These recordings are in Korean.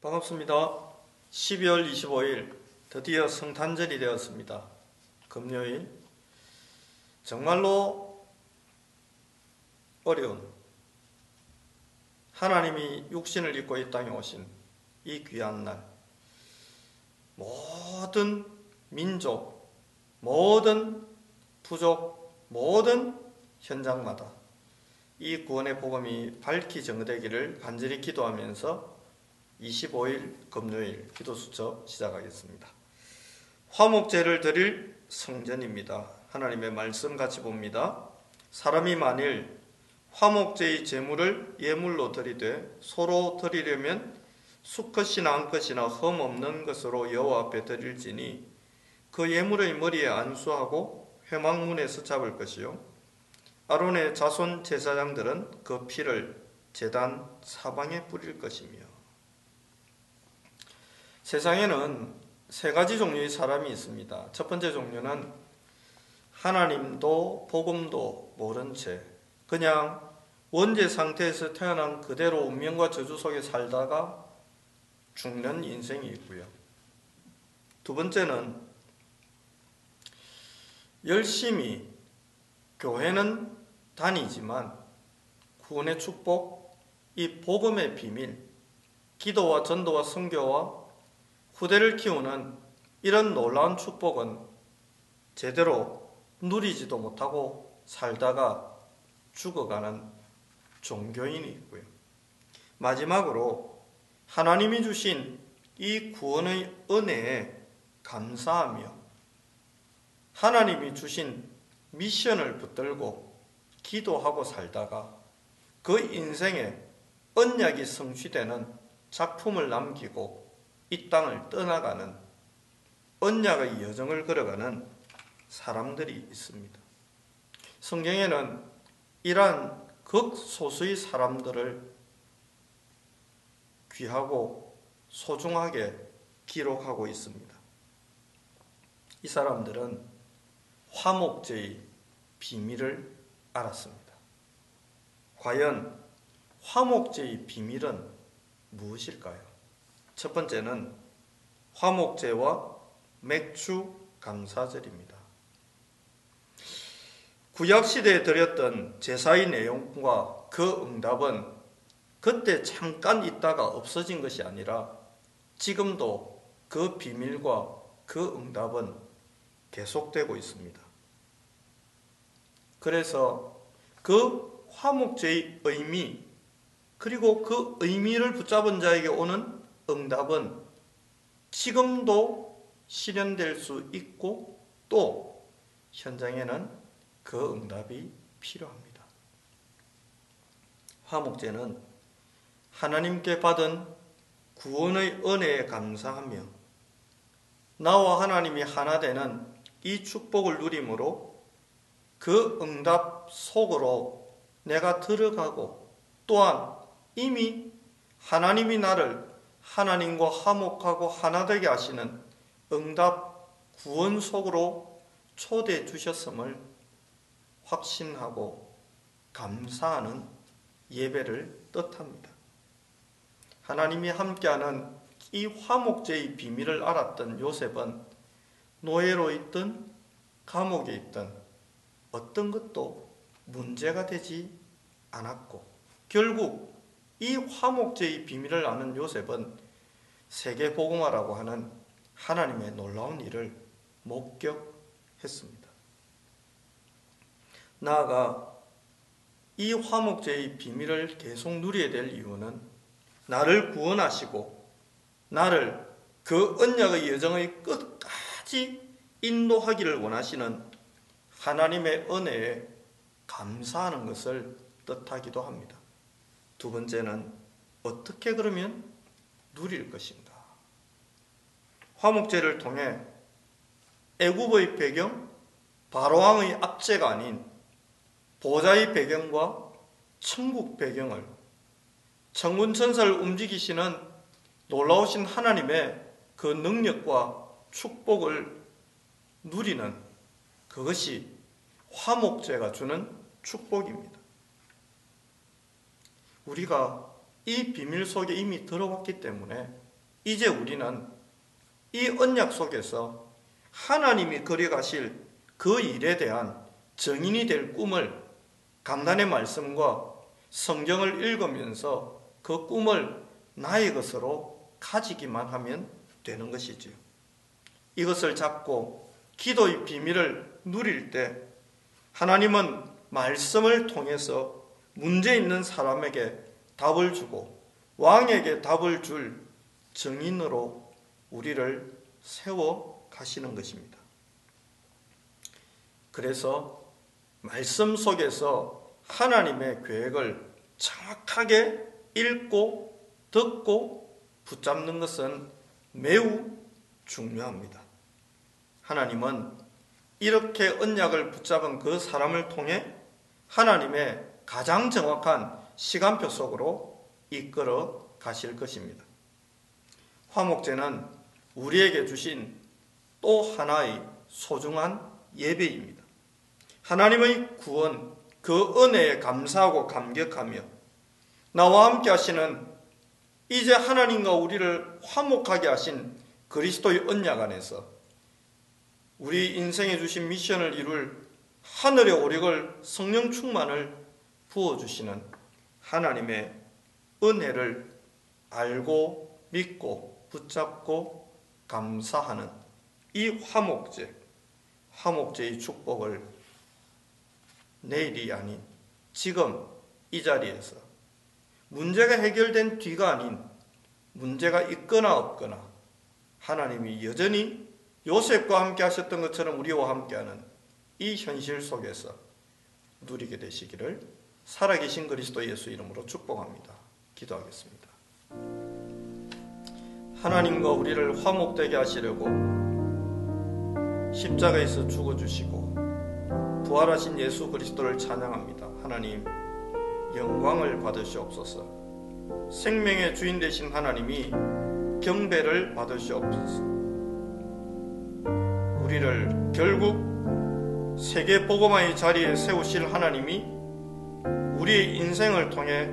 반갑습니다. 12월 25일 드디어 성탄절이 되었습니다. 금요일 정말로 어려운 하나님이 육신을 입고 이 땅에 오신 이 귀한 날 모든 민족 모든 부족 모든 현장마다 이 구원의 복음이 밝히 정되기를 간절히 기도하면서 25일 금요일 기도 수첩 시작하겠습니다. 화목제를 드릴 성전입니다. 하나님의 말씀 같이 봅니다. 사람이 만일 화목제의 제물을 예물로 드리되 서로 드리려면 수컷이나 암컷이나 흠 없는 것으로 여호와 앞에 드릴지니 그 예물의 머리에 안수하고 회막문에서 잡을 것이요 아론의 자손 제사장들은 그 피를 제단 사방에 뿌릴 것이며 세상에는 세 가지 종류의 사람이 있습니다. 첫 번째 종류는 하나님도 복음도 모른 채 그냥 원죄 상태에서 태어난 그대로 운명과 저주 속에 살다가 죽는 인생이 있고요. 두 번째는 열심히 교회는 다니지만 구원의 축복, 이 복음의 비밀, 기도와 전도와 선교와 후대를 키우는 이런 놀라운 축복은 제대로 누리지도 못하고 살다가 죽어가는 종교인이 있고요. 마지막으로 하나님이 주신 이 구원의 은혜에 감사하며 하나님이 주신 미션을 붙들고 기도하고 살다가 그 인생에 언약이 성취되는 작품을 남기고 이 땅을 떠나가는 언약의 여정을 걸어가는 사람들이 있습니다. 성경에는 이러한 극소수의 사람들을 귀하고 소중하게 기록하고 있습니다. 이 사람들은 화목제의 비밀을 알았습니다. 과연 화목제의 비밀은 무엇일까요? 첫 번째는 화목제와 맥주 감사절입니다. 구약시대에 드렸던 제사의 내용과 그 응답은 그때 잠깐 있다가 없어진 것이 아니라 지금도 그 비밀과 그 응답은 계속되고 있습니다. 그래서 그 화목제의 의미, 그리고 그 의미를 붙잡은 자에게 오는 응답은 지금도 실현될 수 있고 또 현장에는 그 응답이 필요합니다. 화목제는 하나님께 받은 구원의 은혜에 감사하며 나와 하나님이 하나 되는 이 축복을 누림으로 그 응답 속으로 내가 들어가고 또한 이미 하나님이 나를 하나님과 화목하고 하나 되게 하시는 응답 구원 속으로 초대해 주셨음을 확신하고 감사하는 예배를 뜻합니다. 하나님이 함께하는 이 화목제의 비밀을 알았던 요셉은 노예로 있든 감옥에 있든 어떤 것도 문제가 되지 않았고 결국 이 화목제의 비밀을 아는 요셉은 세계 복음화라고 하는 하나님의 놀라운 일을 목격했습니다. 나아가 이 화목제의 비밀을 계속 누려야 될 이유는 나를 구원하시고 나를 그 언약의 여정의 끝까지 인도하기를 원하시는 하나님의 은혜에 감사하는 것을 뜻하기도 합니다. 두 번째는 어떻게 그러면 누릴 것인가? 화목제를 통해 애굽의 배경, 바로왕의 압제가 아닌 보좌의 배경과 천국 배경을 천군 천사를 움직이시는 놀라우신 하나님의 그 능력과 축복을 누리는 그것이 화목제가 주는 축복입니다. 우리가 이 비밀 속에 이미 들어왔기 때문에 이제 우리는 이 언약 속에서 하나님이 그려가실 그 일에 대한 정인이 될 꿈을 강단의 말씀과 성경을 읽으면서 그 꿈을 나의 것으로 가지기만 하면 되는 것이지요. 이것을 잡고 기도의 비밀을 누릴 때 하나님은 말씀을 통해서 문제 있는 사람에게 답을 주고 왕에게 답을 줄 증인으로 우리를 세워 가시는 것입니다. 그래서 말씀 속에서 하나님의 계획을 정확하게 읽고 듣고 붙잡는 것은 매우 중요합니다. 하나님은 이렇게 언약을 붙잡은 그 사람을 통해 하나님의 가장 정확한 시간표 속으로 이끌어 가실 것입니다. 화목제는 우리에게 주신 또 하나의 소중한 예배입니다. 하나님의 구원, 그 은혜에 감사하고 감격하며 나와 함께 하시는 이제 하나님과 우리를 화목하게 하신 그리스도의 언약 안에서 우리 인생에 주신 미션을 이룰 하늘의 오력을 성령 충만을 부어주시는 하나님의 은혜를 알고 믿고 붙잡고 감사하는 이 화목제, 화목제의 축복을 내일이 아닌 지금 이 자리에서 문제가 해결된 뒤가 아닌 문제가 있거나 없거나 하나님이 여전히 요셉과 함께 하셨던 것처럼 우리와 함께하는 이 현실 속에서 누리게 되시기를 살아계신 그리스도 예수 이름으로 축복합니다. 기도하겠습니다. 하나님과 우리를 화목되게 하시려고 십자가에서 죽어주시고 부활하신 예수 그리스도를 찬양합니다. 하나님 영광을 받으시옵소서. 생명의 주인 되신 하나님이 경배를 받으시옵소서. 우리를 결국 세계 복음화의 자리에 세우실 하나님이 우리의 인생을 통해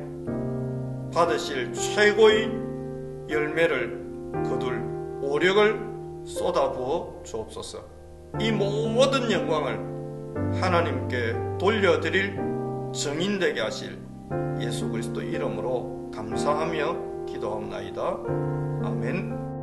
받으실 최고의 열매를 거둘 오력을 쏟아부어 주옵소서. 이 모든 영광을 하나님께 돌려드릴 정인되게 하실 예수 그리스도 이름으로 감사하며 기도합나이다. 아멘.